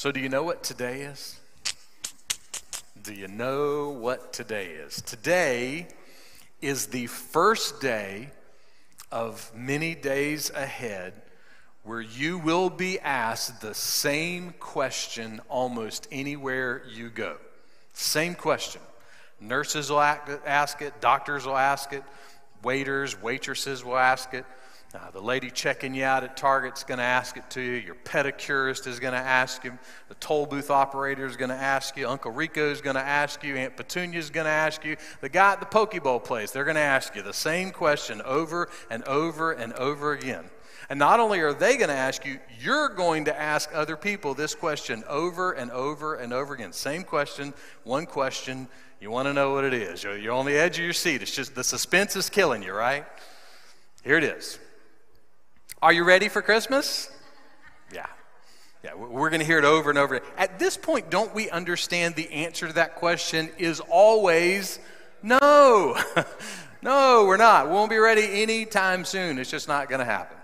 So, do you know what today is? Do you know what today is? Today is the first day of many days ahead where you will be asked the same question almost anywhere you go. Same question. Nurses will ask it, doctors will ask it, waiters, waitresses will ask it. Uh, the lady checking you out at Target's going to ask it to you. Your pedicurist is going to ask you. The toll booth operator is going to ask you. Uncle Rico is going to ask you. Aunt Petunia is going to ask you. The guy at the poke bowl place, they're going to ask you the same question over and over and over again. And not only are they going to ask you, you're going to ask other people this question over and over and over again. Same question, one question. You want to know what it is. You're on the edge of your seat. It's just the suspense is killing you, right? Here it is. Are you ready for Christmas? Yeah. Yeah, we're going to hear it over and over. At this point, don't we understand the answer to that question is always no. no, we're not. We won't be ready anytime soon. It's just not going to happen.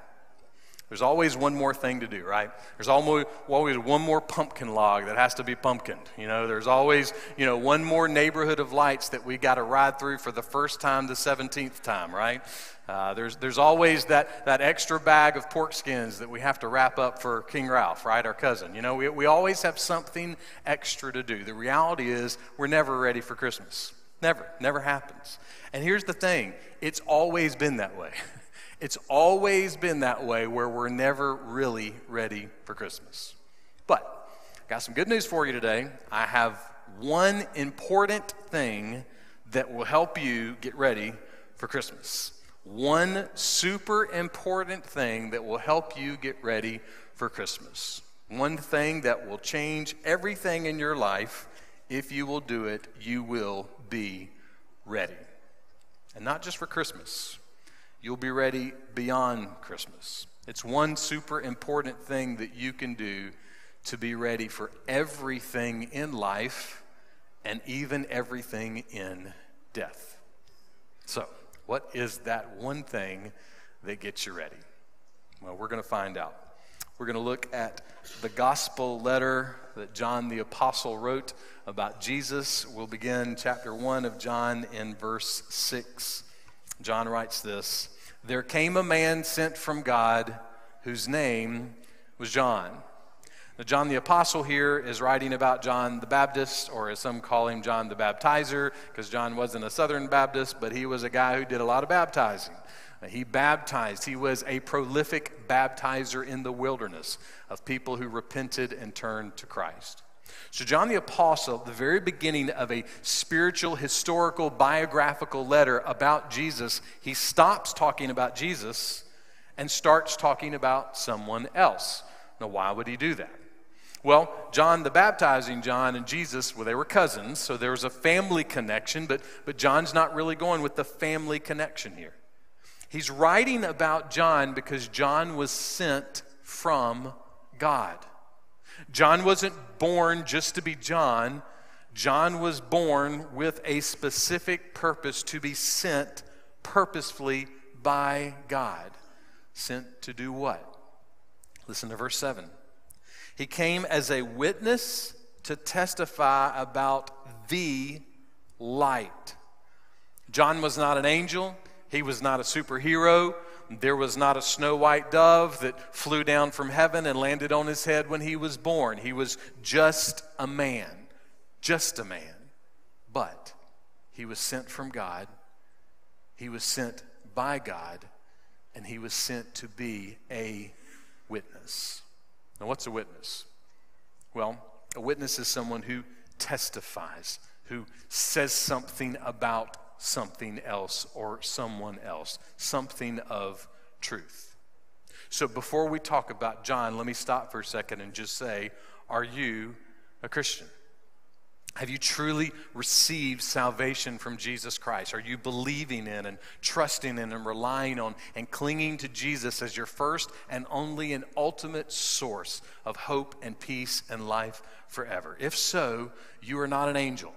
There's always one more thing to do, right? There's always, always one more pumpkin log that has to be pumpkined. You know, there's always, you know, one more neighborhood of lights that we got to ride through for the first time, the 17th time, right? Uh, there's, there's always that, that extra bag of pork skins that we have to wrap up for King Ralph, right? Our cousin. You know, we, we always have something extra to do. The reality is, we're never ready for Christmas. Never. Never happens. And here's the thing it's always been that way. It's always been that way where we're never really ready for Christmas. But I got some good news for you today. I have one important thing that will help you get ready for Christmas. One super important thing that will help you get ready for Christmas. One thing that will change everything in your life. If you will do it, you will be ready. And not just for Christmas, you'll be ready beyond Christmas. It's one super important thing that you can do to be ready for everything in life and even everything in death. So, what is that one thing that gets you ready? Well, we're going to find out. We're going to look at the gospel letter that John the Apostle wrote about Jesus. We'll begin chapter 1 of John in verse 6. John writes this there came a man sent from God whose name was John. Now, John the Apostle here is writing about John the Baptist, or as some call him, John the Baptizer, because John wasn't a Southern Baptist, but he was a guy who did a lot of baptizing. He baptized. He was a prolific baptizer in the wilderness of people who repented and turned to Christ. So, John the Apostle, the very beginning of a spiritual, historical, biographical letter about Jesus, he stops talking about Jesus and starts talking about someone else. Now, why would he do that? Well, John the baptizing John and Jesus, well, they were cousins, so there was a family connection, but, but John's not really going with the family connection here. He's writing about John because John was sent from God. John wasn't born just to be John. John was born with a specific purpose to be sent purposefully by God. Sent to do what? Listen to verse 7. He came as a witness to testify about the light. John was not an angel, he was not a superhero, there was not a snow white dove that flew down from heaven and landed on his head when he was born. He was just a man, just a man. But he was sent from God, he was sent by God, and he was sent to be a witness. Now, what's a witness? Well, a witness is someone who testifies, who says something about something else or someone else, something of truth. So before we talk about John, let me stop for a second and just say, are you a Christian? Have you truly received salvation from Jesus Christ? Are you believing in and trusting in and relying on and clinging to Jesus as your first and only and ultimate source of hope and peace and life forever? If so, you are not an angel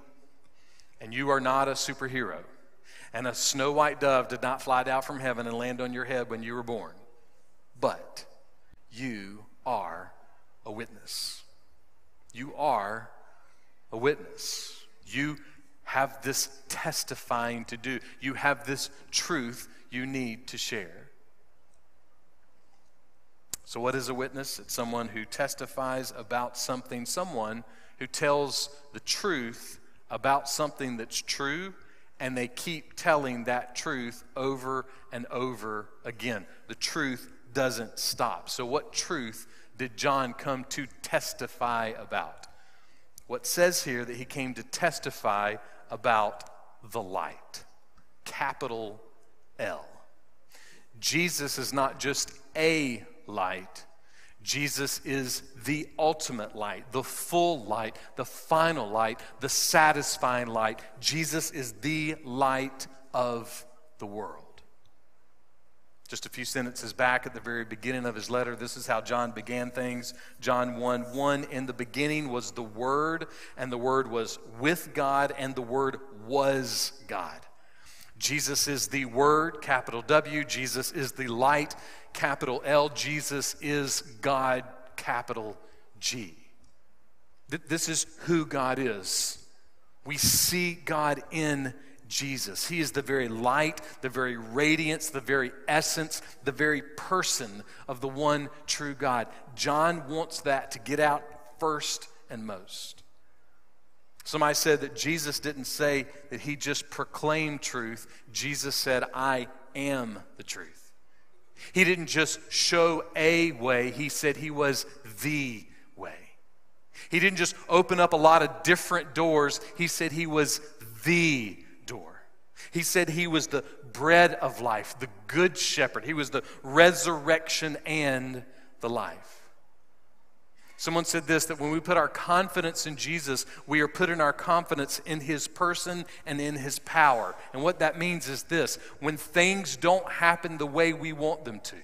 and you are not a superhero. And a snow white dove did not fly down from heaven and land on your head when you were born. But you are a witness. You are a witness. You have this testifying to do. You have this truth you need to share. So, what is a witness? It's someone who testifies about something, someone who tells the truth about something that's true, and they keep telling that truth over and over again. The truth doesn't stop. So, what truth did John come to testify about? What says here that he came to testify about the light, capital L. Jesus is not just a light. Jesus is the ultimate light, the full light, the final light, the satisfying light. Jesus is the light of the world. Just a few sentences back at the very beginning of his letter, this is how John began things. John 1 1 In the beginning was the Word, and the Word was with God, and the Word was God. Jesus is the Word, capital W. Jesus is the light, capital L. Jesus is God, capital G. This is who God is. We see God in Jesus. He is the very light, the very radiance, the very essence, the very person of the one true God. John wants that to get out first and most. Somebody said that Jesus didn't say that he just proclaimed truth. Jesus said, I am the truth. He didn't just show a way, he said he was the way. He didn't just open up a lot of different doors, he said he was the. He said he was the bread of life, the good shepherd. He was the resurrection and the life. Someone said this that when we put our confidence in Jesus, we are putting our confidence in his person and in his power. And what that means is this when things don't happen the way we want them to,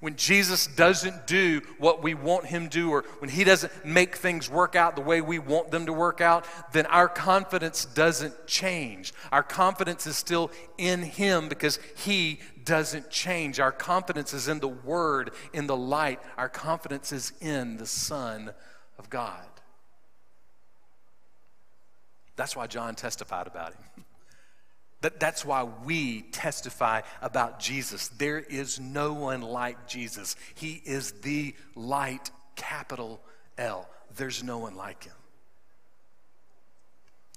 when Jesus doesn't do what we want him to do, or when he doesn't make things work out the way we want them to work out, then our confidence doesn't change. Our confidence is still in him because he doesn't change. Our confidence is in the Word, in the light. Our confidence is in the Son of God. That's why John testified about him. That, that's why we testify about Jesus. There is no one like Jesus. He is the light, capital L. There's no one like him.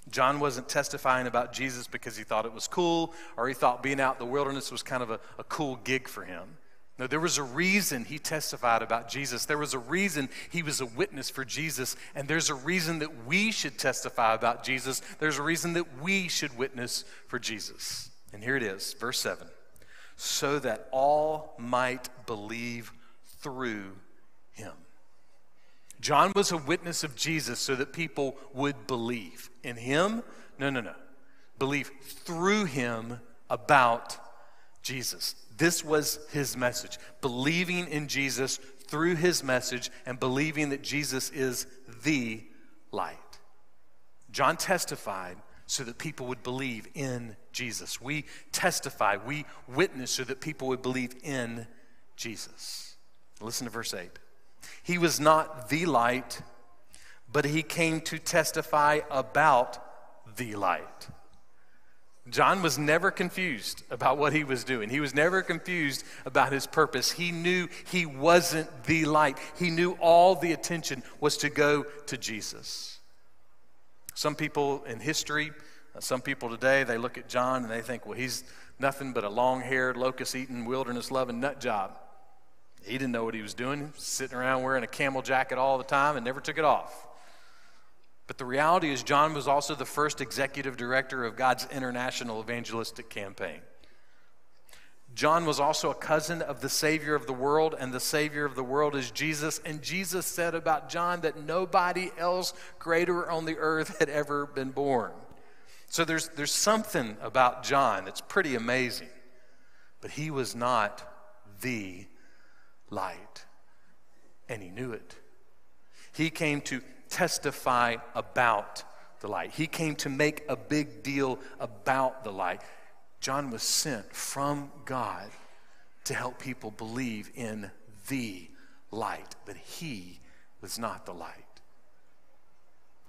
John wasn't testifying about Jesus because he thought it was cool or he thought being out in the wilderness was kind of a, a cool gig for him. No, there was a reason he testified about Jesus. There was a reason he was a witness for Jesus. And there's a reason that we should testify about Jesus. There's a reason that we should witness for Jesus. And here it is, verse 7 so that all might believe through him. John was a witness of Jesus so that people would believe in him. No, no, no. Believe through him about Jesus. This was his message. Believing in Jesus through his message and believing that Jesus is the light. John testified so that people would believe in Jesus. We testify, we witness so that people would believe in Jesus. Listen to verse 8. He was not the light, but he came to testify about the light. John was never confused about what he was doing. He was never confused about his purpose. He knew he wasn't the light. He knew all the attention was to go to Jesus. Some people in history, uh, some people today, they look at John and they think, well, he's nothing but a long haired, locust eating, wilderness loving nut job. He didn't know what he was doing, sitting around wearing a camel jacket all the time and never took it off. But the reality is, John was also the first executive director of God's international evangelistic campaign. John was also a cousin of the Savior of the world, and the Savior of the world is Jesus. And Jesus said about John that nobody else greater on the earth had ever been born. So there's, there's something about John that's pretty amazing. But he was not the light, and he knew it. He came to testify about the light. He came to make a big deal about the light. John was sent from God to help people believe in the light, but he was not the light.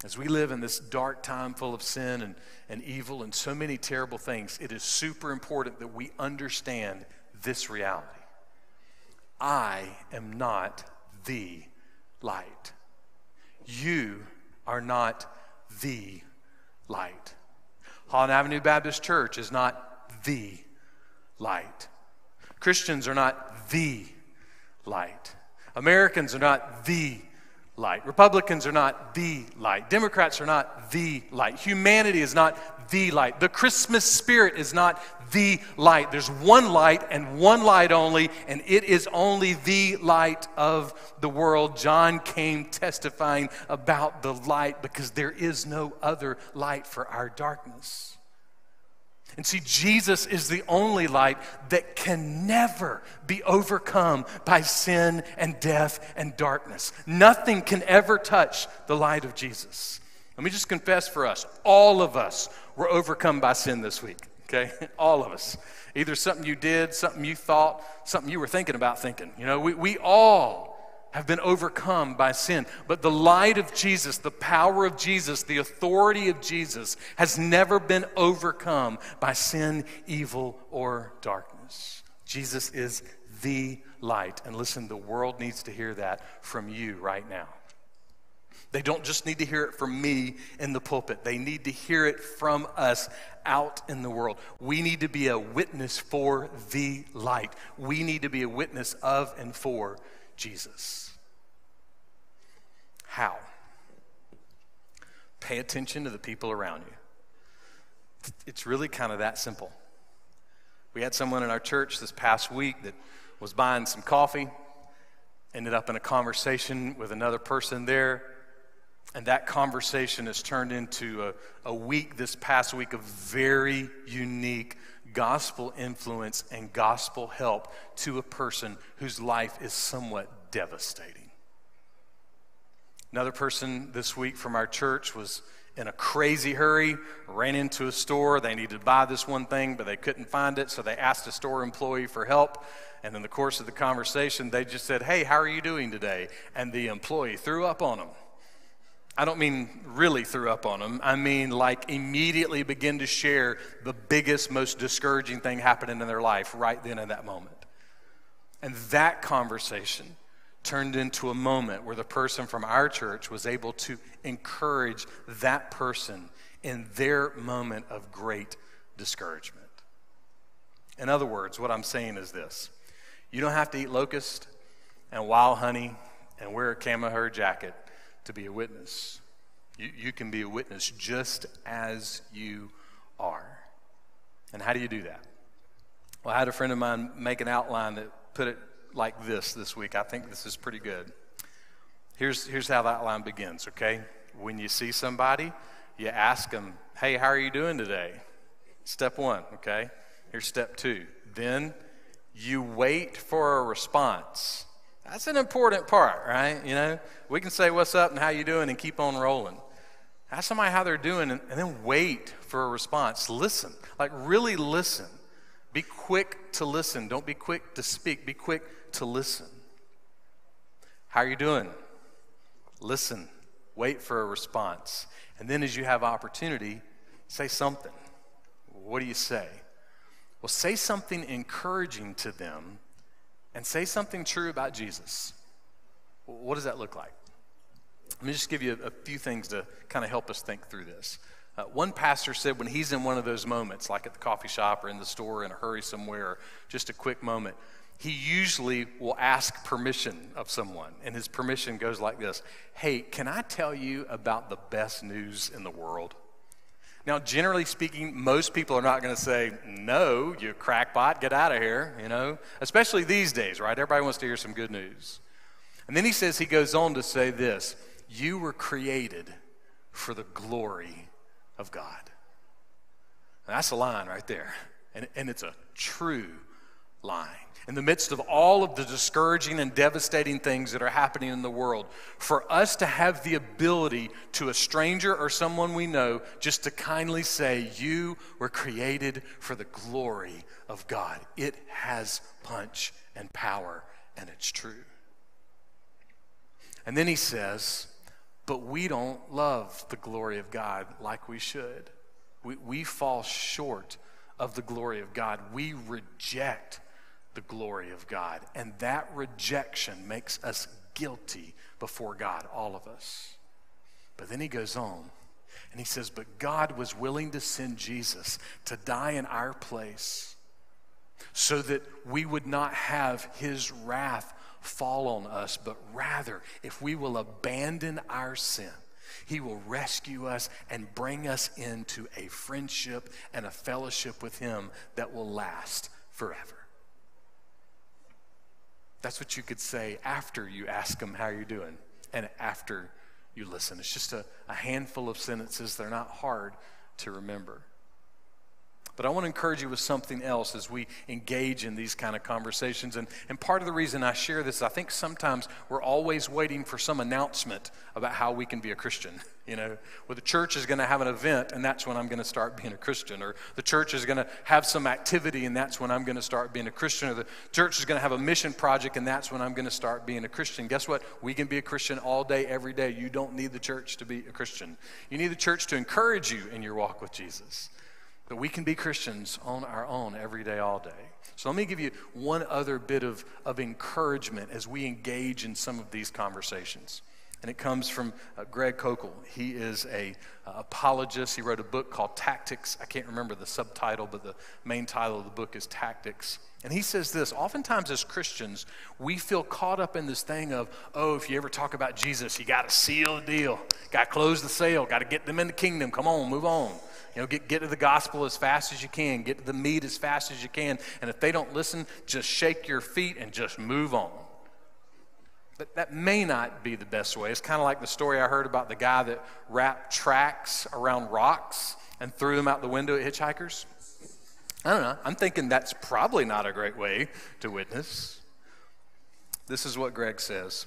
As we live in this dark time full of sin and, and evil and so many terrible things, it is super important that we understand this reality. I am not the light. You are not the light. Holland Avenue Baptist Church is not the light. Christians are not the light. Americans are not the light. Republicans are not the light. Democrats are not the light. Humanity is not the light. The Christmas spirit is not the light. There's one light and one light only, and it is only the light of the world. John came testifying about the light because there is no other light for our darkness. And see, Jesus is the only light that can never be overcome by sin and death and darkness. Nothing can ever touch the light of Jesus. Let me just confess for us all of us were overcome by sin this week, okay? All of us. Either something you did, something you thought, something you were thinking about thinking. You know, we, we all have been overcome by sin. But the light of Jesus, the power of Jesus, the authority of Jesus has never been overcome by sin, evil, or darkness. Jesus is the light. And listen, the world needs to hear that from you right now. They don't just need to hear it from me in the pulpit, they need to hear it from us out in the world. We need to be a witness for the light. We need to be a witness of and for Jesus. How? Pay attention to the people around you. It's really kind of that simple. We had someone in our church this past week that was buying some coffee, ended up in a conversation with another person there, and that conversation has turned into a, a week this past week of very unique gospel influence and gospel help to a person whose life is somewhat devastating. Another person this week from our church was in a crazy hurry, ran into a store. They needed to buy this one thing, but they couldn't find it, so they asked a store employee for help. And in the course of the conversation, they just said, Hey, how are you doing today? And the employee threw up on them. I don't mean really threw up on them. I mean, like, immediately begin to share the biggest, most discouraging thing happening in their life right then in that moment. And that conversation turned into a moment where the person from our church was able to encourage that person in their moment of great discouragement. In other words, what I'm saying is this you don't have to eat locust and wild honey and wear a camo jacket to be a witness. You, you can be a witness just as you are. And how do you do that? Well, I had a friend of mine make an outline that put it like this this week. I think this is pretty good. Here's, here's how that line begins, okay? When you see somebody, you ask them, hey, how are you doing today? Step one, okay? Here's step two. Then you wait for a response. That's an important part, right? You know, we can say what's up and how you doing and keep on rolling. Ask somebody how they're doing and, and then wait for a response. Listen, like really listen. Be quick to listen. Don't be quick to speak. Be quick to listen. How are you doing? Listen. Wait for a response. And then as you have opportunity, say something. What do you say? Well, say something encouraging to them and say something true about Jesus. What does that look like? Let me just give you a, few things to kind of help us think through this. Uh, one pastor said when he's in one of those moments, like at the coffee shop or in the store in a hurry somewhere, just a quick moment, he usually will ask permission of someone. And his permission goes like this Hey, can I tell you about the best news in the world? Now, generally speaking, most people are not going to say, No, you crackpot, get out of here, you know, especially these days, right? Everybody wants to hear some good news. And then he says, he goes on to say this You were created for the glory of God. And that's a line right there. And, and it's a true line. In the midst of all of the discouraging and devastating things that are happening in the world, for us to have the ability to a stranger or someone we know just to kindly say, You were created for the glory of God, it has punch and power, and it's true. And then he says, but we don't love the glory of God like we should. We, we fall short of the glory of God. We reject the glory of God. And that rejection makes us guilty before God, all of us. But then he goes on and he says, But God was willing to send Jesus to die in our place so that we would not have his wrath fall on us, but rather, if we will abandon our sin, he will rescue us and bring us into a friendship and a fellowship with him that will last forever. That's what you could say after you ask them how you're doing and after you listen. It's just a, a handful of sentences, they're not hard to remember. But I want to encourage you with something else as we engage in these kind of conversations. And, and part of the reason I share this, is I think sometimes we're always waiting for some announcement about how we can be a Christian. You know, well, the church is going to have an event, and that's when I'm going to start being a Christian. Or the church is going to have some activity, and that's when I'm going to start being a Christian. Or the church is going to have a mission project, and that's when I'm going to start being a Christian. Guess what? We can be a Christian all day, every day. You don't need the church to be a Christian. You need the church to encourage you in your walk with Jesus. But we can be Christians on our own every day, all day. So let me give you one other bit of, of encouragement as we engage in some of these conversations. And it comes from uh, Greg Koukl. He is a uh, apologist. He wrote a book called Tactics. I can't remember the subtitle, but the main title of the book is Tactics. And he says this oftentimes as Christians, we feel caught up in this thing of, oh, if you ever talk about Jesus, you got to seal the deal, got to close the sale, got to get them in the kingdom. Come on, move on. You know, get, get to the gospel as fast as you can, get to the meat as fast as you can. And if they don't listen, just shake your feet and just move on. But that may not be the best way. It's kind of like the story I heard about the guy that wrapped tracks around rocks and threw them out the window at hitchhikers. I don't know. I'm thinking that's probably not a great way to witness. This is what Greg says.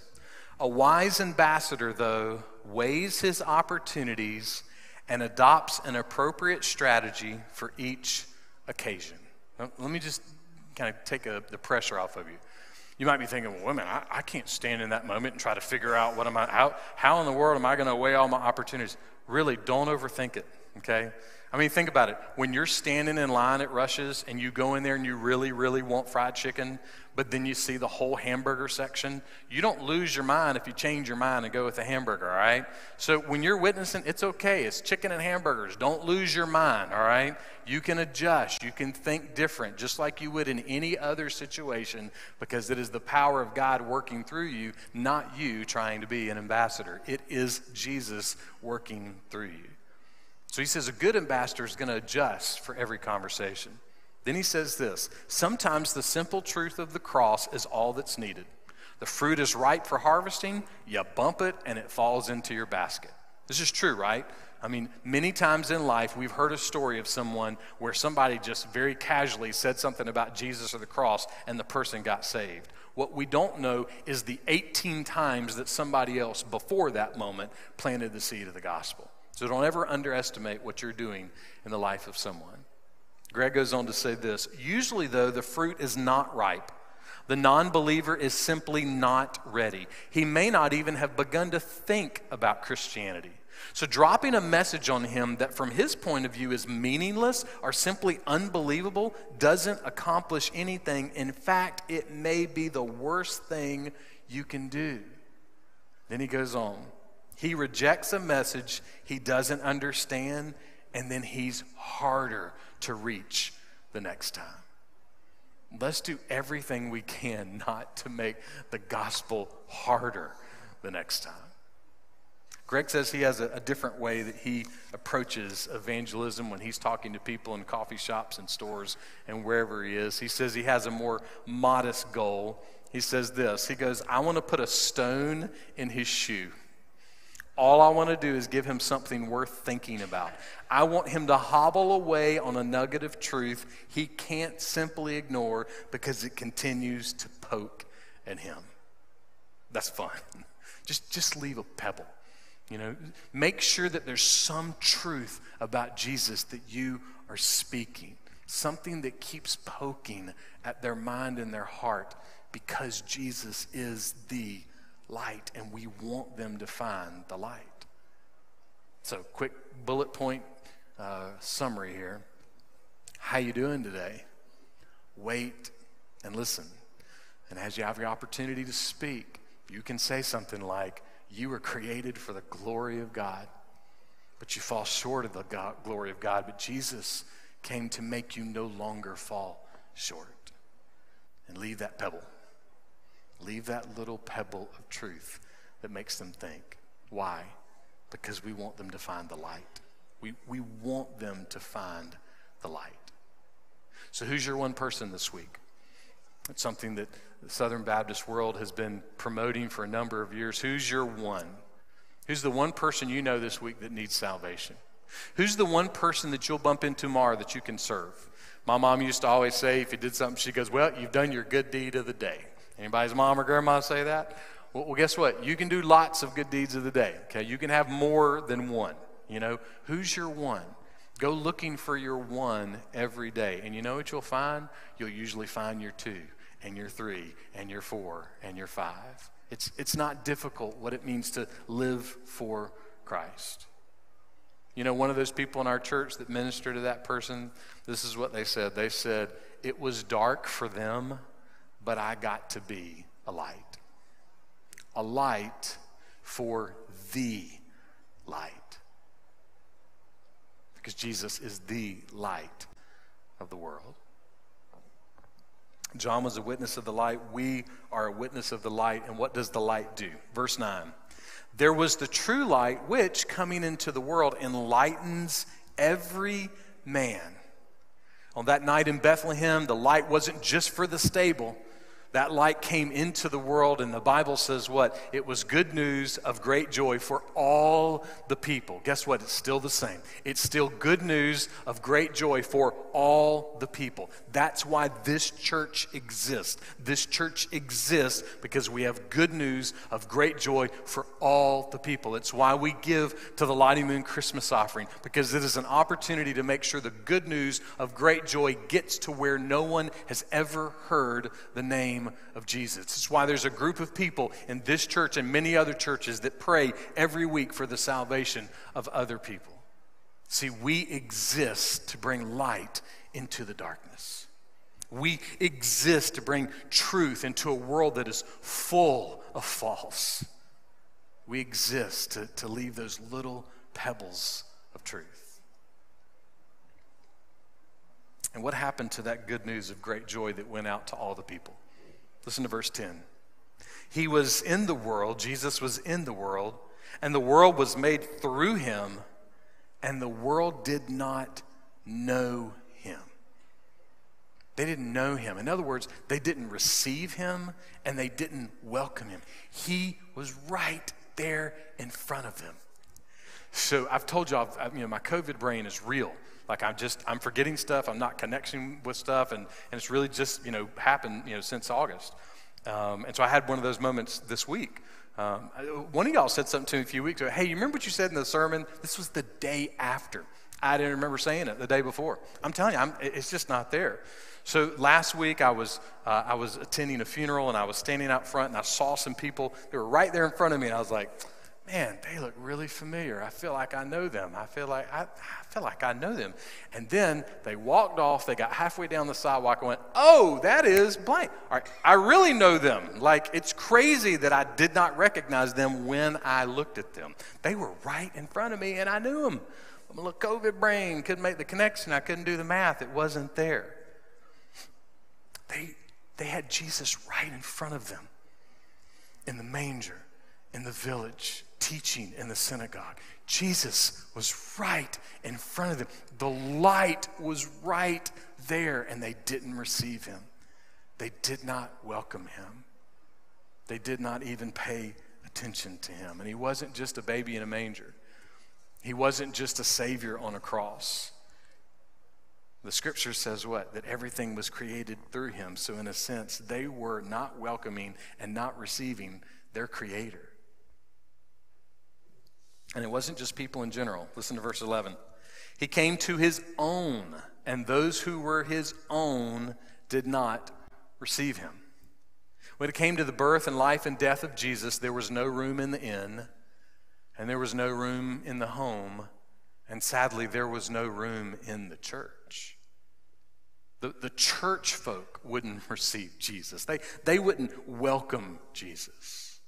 A wise ambassador, though, weighs his opportunities and adopts an appropriate strategy for each occasion. Now, let me just kind of take a, the pressure off of you. You might be thinking, well, women, I, I can't stand in that moment and try to figure out what am I, how, how in the world am I going to weigh all my opportunities? Really, don't overthink it, okay? I mean, think about it. When you're standing in line at Rush's and you go in there and you really, really want fried chicken, but then you see the whole hamburger section, you don't lose your mind if you change your mind and go with the hamburger, all right? So when you're witnessing, it's okay. It's chicken and hamburgers. Don't lose your mind, all right? You can adjust. You can think different, just like you would in any other situation, because it is the power of God working through you, not you trying to be an ambassador. It is Jesus working through you. So he says a good ambassador is going to adjust for every conversation. Then he says this sometimes the simple truth of the cross is all that's needed. The fruit is ripe for harvesting, you bump it, and it falls into your basket. This is true, right? I mean, many times in life, we've heard a story of someone where somebody just very casually said something about Jesus or the cross, and the person got saved. What we don't know is the 18 times that somebody else before that moment planted the seed of the gospel. So don't ever underestimate what you're doing in the life of someone. Greg goes on to say this Usually, though, the fruit is not ripe. The non believer is simply not ready. He may not even have begun to think about Christianity. So, dropping a message on him that from his point of view is meaningless or simply unbelievable doesn't accomplish anything. In fact, it may be the worst thing you can do. Then he goes on. He rejects a message he doesn't understand, and then he's harder to reach the next time. Let's do everything we can not to make the gospel harder the next time. Greg says he has a, a, different way that he approaches evangelism when he's talking to people in coffee shops and stores and wherever he is. He says he has a more modest goal. He says this He goes, I want to put a stone in his shoe. All I want to do is give him something worth thinking about. I want him to hobble away on a nugget of truth he can't simply ignore because it continues to poke at him. That's fun. Just, just leave a pebble. You know, make sure that there's some truth about Jesus that you are speaking, something that keeps poking at their mind and their heart because Jesus is the light, and we want them to find the light. So, quick bullet point uh, summary here. How you doing today? Wait and listen. And as you have your opportunity to speak, you can say something like, You were created for the glory of God, but you fall short of the God, glory of God. But Jesus came to make you no longer fall short. And leave that pebble. Leave that little pebble of truth that makes them think. Why? Because we want them to find the light. We, we want them to find the light. So, who's your one person this week? It's something that the Southern Baptist world has been promoting for a number of years. Who's your one? Who's the one person you know this week that needs salvation? Who's the one person that you'll bump into tomorrow that you can serve? My mom used to always say, if you did something, she goes, Well, you've done your good deed of the day. Anybody's mom or grandma say that? Well, well, guess what? You can do lots of good deeds of the day, okay? You can have more than one. You know, who's your one? Go looking for your one every day. And you know what you'll find? You'll usually find your two and you're three and you're four and you're five. It's, it's not difficult what it means to live for Christ. You know, one of those people in our church that ministered to that person, this is what they said. They said, It was dark for them, but I got to be a light. A light for the light. Because Jesus is the light of the world. John was a witness of the light. We are a witness of the light. And what does the light do? Verse 9 There was the true light, which, coming into the world, enlightens every man. On that night in Bethlehem, the light wasn't just for the stable, that light came into the world, and the Bible says what? It was good news of great joy for all the people. Guess what? It's still the same. It's still good news of great joy for all the people. That's why this church exists. This church exists because we have good news of great joy for all the people. It's why we give to the Lottie Moon Christmas offering, because it is an opportunity to make sure the good news of great joy gets to where no one has ever heard the name name of Jesus. It's why there's a group of people in this church and many other churches that pray every week for the salvation of other people. See, we exist to bring light into the darkness. We exist to bring truth into a world that is full of false. We exist to, to leave those little pebbles of truth. And what happened to that good news of great joy that went out to all the people? Listen to verse 10. He was in the world, Jesus was in the world, and the world was made through him, and the world did not know him. They didn't know him. In other words, they didn't receive him and they didn't welcome him. He was right there in front of them. So I've told I've, you know, my COVID brain is real. Like I'm just, I'm forgetting stuff. I'm not connecting with stuff. And, and it's really just, you know, happened, you know, since August. Um, and so I had one of those moments this week. Um, one of y'all said something to me a few weeks ago. Hey, you remember what you said in the sermon? This was the day after. I didn't remember saying it the day before. I'm telling you, I'm, it's just not there. So last week I was uh, I was attending a funeral and I was standing out front and I saw some people. They were right there in front of me and I was like, man, they look really familiar. I feel like I know them. I feel like I, I, feel like I know them. And then they walked off. They got halfway down the sidewalk and went, "Oh, that is blank." All right, I really know them. Like it's crazy that I did not recognize them when I looked at them. They were right in front of me, and I knew them. My little COVID brain couldn't make the connection. I couldn't do the math. It wasn't there. They they had Jesus right in front of them in the manger in the village teaching in the synagogue. Jesus was right in front of them. The light was right there, and they didn't receive him. They did not welcome him. They did not even pay attention to him. And he wasn't just a baby in a manger, he wasn't just a savior on a cross. The scripture says what? That everything was created through him. So, in a sense, they were not welcoming and not receiving their creator. And it wasn't just people in general. Listen to verse 11. He came to his own, and those who were his own did not receive him. When it came to the birth and life and death of Jesus, there was no room in the inn. and there was no room in the home, and sadly, there was no room in the church. The, the church folk wouldn't receive Jesus, they, they wouldn't welcome Jesus.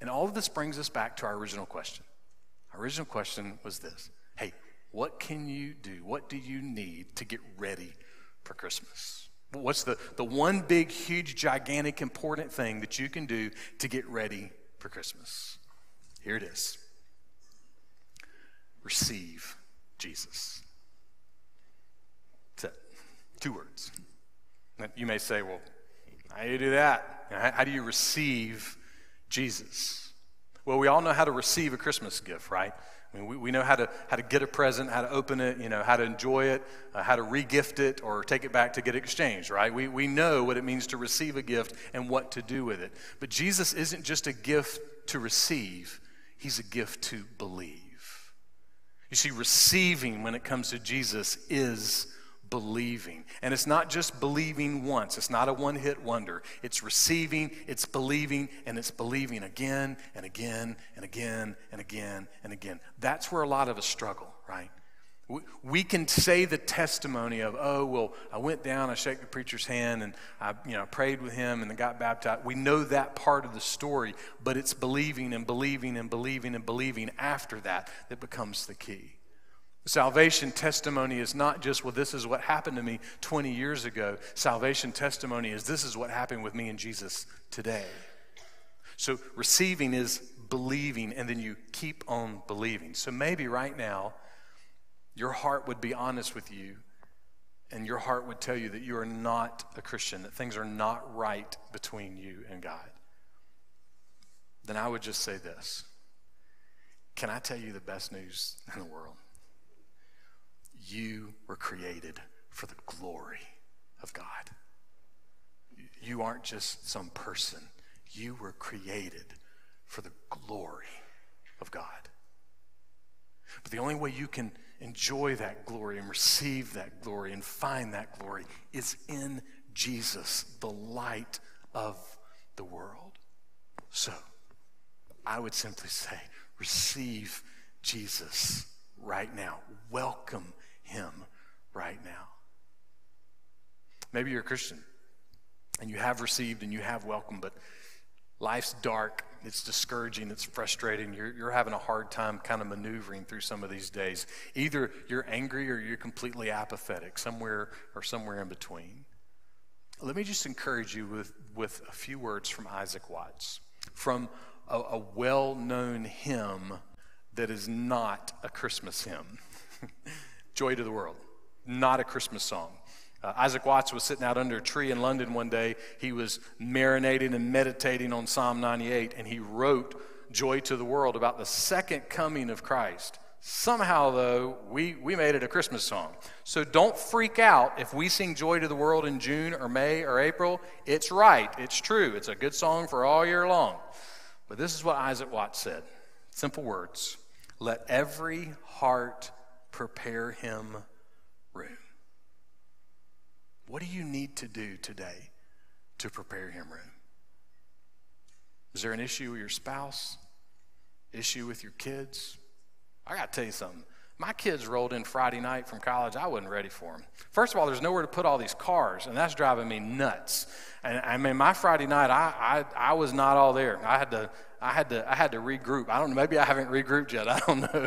And all of this brings us back to our original question. Original question was this Hey, what can you do? What do you need to get ready for Christmas? What's the, the one big, huge, gigantic, important thing that you can do to get ready for Christmas? Here it is receive Jesus. That's it. Two words. You may say, well, how do you do that? How do you receive Jesus? Well, we all know how to receive a Christmas gift, right? I mean, we, we know how to, how to get a present, how to open it, you know, how to enjoy it, uh, how to regift it or take it back to get exchanged, right? We, we know what it means to receive a gift and what to do with it. But Jesus isn't just a gift to receive, He's a gift to believe. You see, receiving when it comes to Jesus is believing. And it's not just believing once, it's not a one hit wonder. It's receiving, it's believing, and it's believing again and again and again and again and again. That's where a lot of us struggle, right? We can say the testimony of, oh, well, I went down, I shook the preacher's hand, and I you know, prayed with him and got baptized. We know that part of the story, but it's believing and believing and believing and believing after that that becomes the key. Salvation testimony is not just, well, this is what happened to me 20 years ago. Salvation testimony is, this is what happened with me and Jesus today. So receiving is believing, and then you keep on believing. So maybe right now, your heart would be honest with you, and your heart would tell you that you are not a Christian, that things are not right between you and God. Then I would just say this Can I tell you the best news in the world? You were created for the glory of God. You aren't just some person, you were created for the glory of God. But the only way you can enjoy that glory and receive that glory and find that glory is in Jesus, the light of the world. So, I would simply say, receive Jesus right now. Welcome him right now. Maybe you're a Christian and you have received and you have welcomed, but life's dark, it's discouraging, it's frustrating. You're, you're having a hard time kind of maneuvering through some of these days. Either you're angry or you're completely apathetic, somewhere or somewhere in between. Let me just encourage you with, with a few words from Isaac Watts, from a, a well known hymn that is not a Christmas hymn. Joy to the World, not a Christmas song. Uh, Isaac Watts was sitting out under a tree in London one day. He was marinating and meditating on Psalm 98, and he wrote Joy to the World about the second coming of Christ. Somehow, though, we, we made it a Christmas song. So don't freak out if we sing Joy to the World in June or May or April. It's right, it's true, it's a good song for all year long. But this is what Isaac Watts said simple words Let every heart prepare him room. What do you need to do today to prepare him room? Is there an issue with your spouse? Issue with your kids? I got to tell you something. My kids rolled in Friday night from college. I wasn't ready for them. First of all, there's nowhere to put all these cars, and that's driving me nuts. And I mean, my Friday night, I, I, I was not all there. I had to I had to I had to regroup. I don't know. Maybe I haven't regrouped yet. I don't know.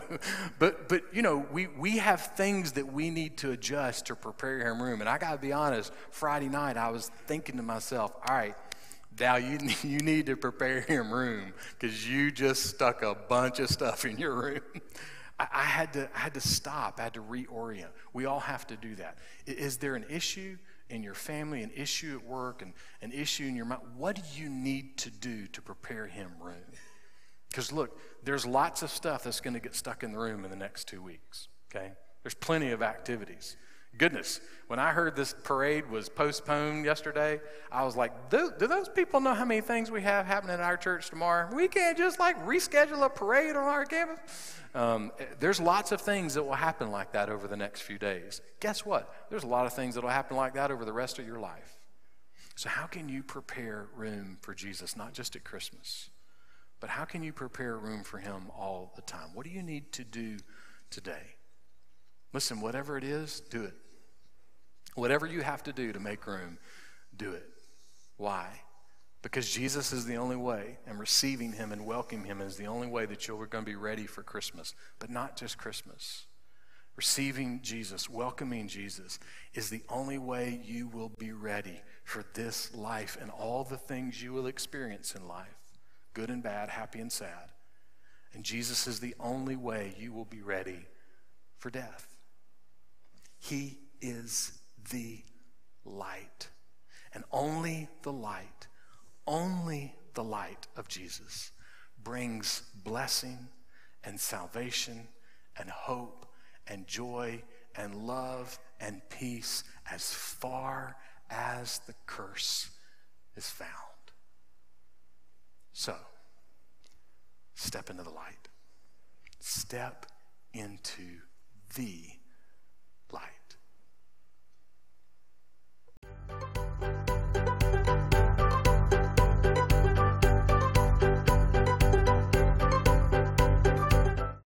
But but you know we we have things that we need to adjust to prepare him room. And I got to be honest. Friday night I was thinking to myself, all right. Now you you need to prepare him room because you just stuck a bunch of stuff in your room. I, I had to I had to stop. I had to reorient. We all have to do that. Is there an issue? in your family, an issue at work, and an issue in your mind, what do you need to do to prepare him room? Because look, there's lots of stuff that's going to get stuck in the room in the next two weeks, okay? There's plenty of activities. Goodness, when I heard this parade was postponed yesterday, I was like, do, do, those people know how many things we have happening in our church tomorrow? We can't just like reschedule a parade on our campus. Um, there's lots of things that will happen like that over the next few days. Guess what? There's a lot of things that will happen like that over the rest of your life. So, how can you prepare room for Jesus, not just at Christmas, But how can you prepare room for him all the time? What do you need to do today? Listen, whatever it is, do it. Whatever you have to do to make room, do it. Why? Because Jesus is the only way, and receiving him and welcoming him is the only way that you're going to be ready for Christmas, but not just Christmas. Receiving Jesus, welcoming Jesus, is the only way you will be ready for this life and all the things you will experience in life good and bad, happy and sad. And Jesus is the only way you will be ready for death. He is the light. And only the light, only the light of Jesus brings blessing and salvation and hope and joy and love and peace as far as the curse is found. So, step into the light. Step into the Thank you.